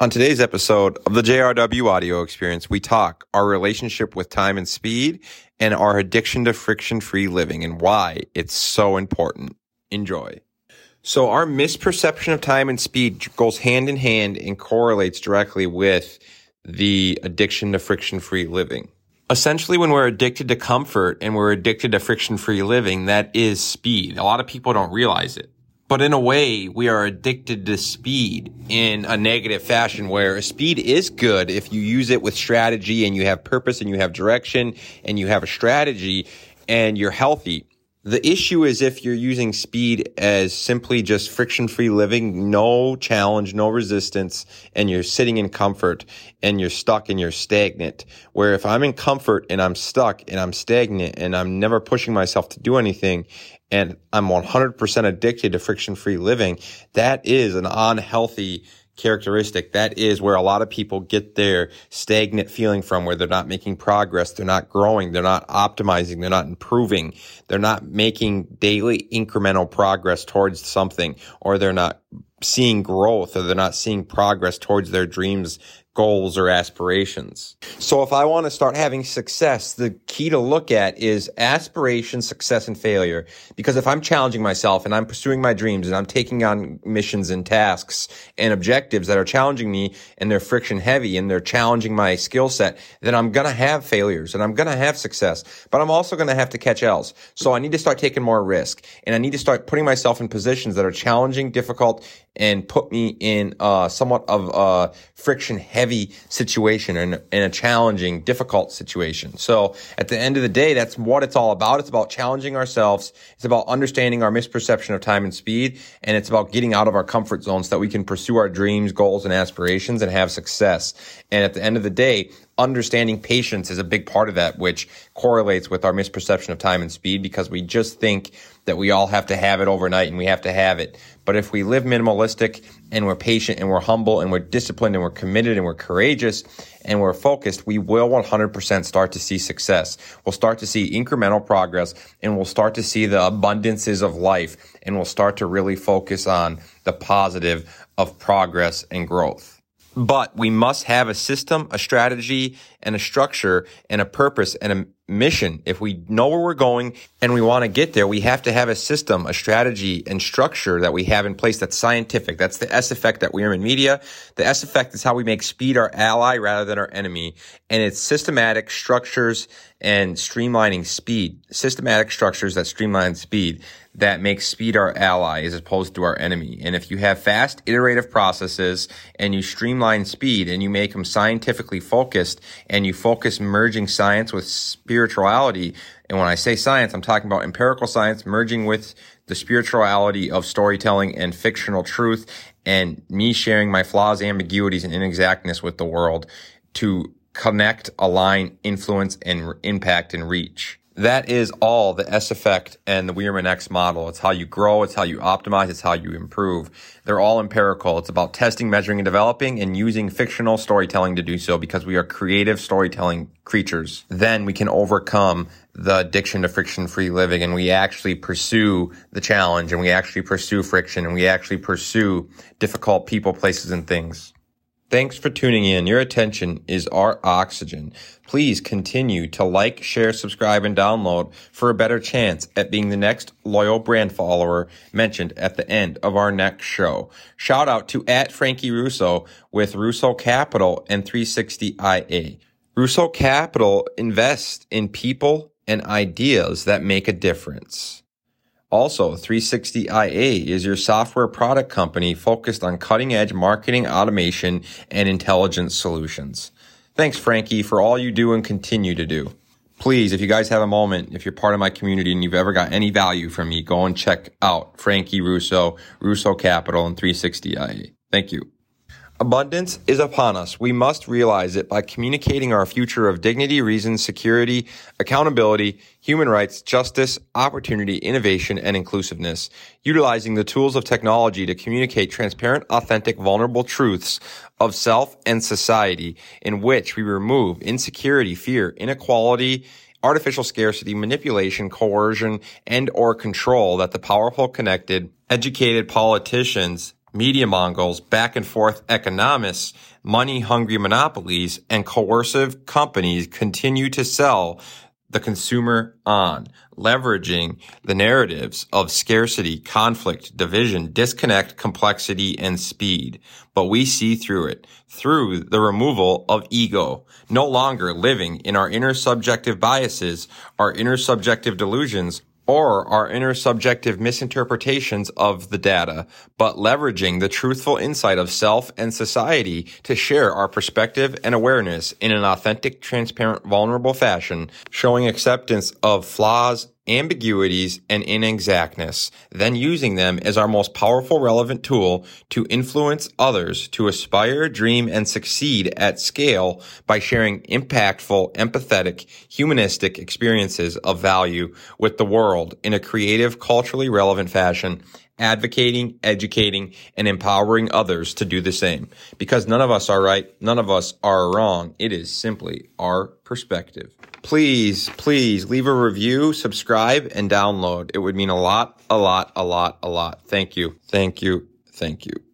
On today's episode of the JRW audio experience, we talk our relationship with time and speed and our addiction to friction free living and why it's so important. Enjoy. So our misperception of time and speed goes hand in hand and correlates directly with the addiction to friction free living. Essentially, when we're addicted to comfort and we're addicted to friction free living, that is speed. A lot of people don't realize it. But in a way, we are addicted to speed in a negative fashion where speed is good if you use it with strategy and you have purpose and you have direction and you have a strategy and you're healthy. The issue is if you're using speed as simply just friction free living, no challenge, no resistance, and you're sitting in comfort and you're stuck and you're stagnant. Where if I'm in comfort and I'm stuck and I'm stagnant and I'm never pushing myself to do anything and I'm 100% addicted to friction free living, that is an unhealthy characteristic. That is where a lot of people get their stagnant feeling from, where they're not making progress, they're not growing, they're not optimizing, they're not improving, they're not making daily incremental progress towards something, or they're not seeing growth, or they're not seeing progress towards their dreams, goals or aspirations. So if I want to start having success, the key to look at is aspiration, success, and failure. Because if I'm challenging myself and I'm pursuing my dreams and I'm taking on missions and tasks and objectives that are challenging me and they're friction heavy and they're challenging my skill set, then I'm going to have failures and I'm going to have success, but I'm also going to have to catch L's. So I need to start taking more risk and I need to start putting myself in positions that are challenging, difficult, and put me in uh, somewhat of a friction heavy situation and in a challenging, difficult situation. So at the end of the day, that's what it's all about. It's about challenging ourselves. It's about understanding our misperception of time and speed. And it's about getting out of our comfort zone so that we can pursue our dreams, goals, and aspirations and have success. And at the end of the day, understanding patience is a big part of that, which correlates with our misperception of time and speed because we just think that we all have to have it overnight and we have to have it. But if we live minimalistic and we're patient and we're humble and we're disciplined and we're committed and we're courageous and we're focused, we will 100% start to see success. We'll start to see incremental progress and we'll start to see the abundances of life and we'll start to really focus on the positive of progress and growth. But we must have a system, a strategy, and a structure and a purpose and a mission. If we know where we're going and we want to get there, we have to have a system, a strategy and structure that we have in place that's scientific. That's the S effect that Wierman Media. The S effect is how we make speed our ally rather than our enemy. And it's systematic structures and streamlining speed, systematic structures that streamline speed that make speed our ally as opposed to our enemy. And if you have fast iterative processes and you streamline speed and you make them scientifically focused and you focus merging science with spirituality. And when I say science, I'm talking about empirical science merging with the spirituality of storytelling and fictional truth and me sharing my flaws, ambiguities, and inexactness with the world to connect, align, influence, and impact and reach. That is all the S effect and the Wierman X model. It's how you grow. It's how you optimize. It's how you improve. They're all empirical. It's about testing, measuring, and developing and using fictional storytelling to do so because we are creative storytelling creatures. Then we can overcome the addiction to friction free living and we actually pursue the challenge and we actually pursue friction and we actually pursue difficult people, places, and things. Thanks for tuning in. Your attention is our oxygen. Please continue to like, share, subscribe, and download for a better chance at being the next loyal brand follower mentioned at the end of our next show. Shout out to at Frankie Russo with Russo Capital and 360IA. Russo Capital invests in people and ideas that make a difference. Also, 360IA is your software product company focused on cutting edge marketing automation and intelligence solutions. Thanks, Frankie, for all you do and continue to do. Please, if you guys have a moment, if you're part of my community and you've ever got any value from me, go and check out Frankie Russo, Russo Capital, and 360IA. Thank you. Abundance is upon us. We must realize it by communicating our future of dignity, reason, security, accountability, human rights, justice, opportunity, innovation, and inclusiveness, utilizing the tools of technology to communicate transparent, authentic, vulnerable truths of self and society in which we remove insecurity, fear, inequality, artificial scarcity, manipulation, coercion, and or control that the powerful, connected, educated politicians media mongols, back and forth economists, money hungry monopolies, and coercive companies continue to sell the consumer on, leveraging the narratives of scarcity, conflict, division, disconnect, complexity, and speed. But we see through it, through the removal of ego, no longer living in our inner subjective biases, our inner subjective delusions, or our inner subjective misinterpretations of the data, but leveraging the truthful insight of self and society to share our perspective and awareness in an authentic, transparent, vulnerable fashion, showing acceptance of flaws ambiguities, and inexactness, then using them as our most powerful relevant tool to influence others to aspire, dream, and succeed at scale by sharing impactful, empathetic, humanistic experiences of value with the world in a creative, culturally relevant fashion advocating, educating, and empowering others to do the same. Because none of us are right, none of us are wrong. It is simply our perspective please, please leave a review, subscribe, and download. It would mean a lot, a lot, a lot, a lot. Thank you. Thank you. Thank you.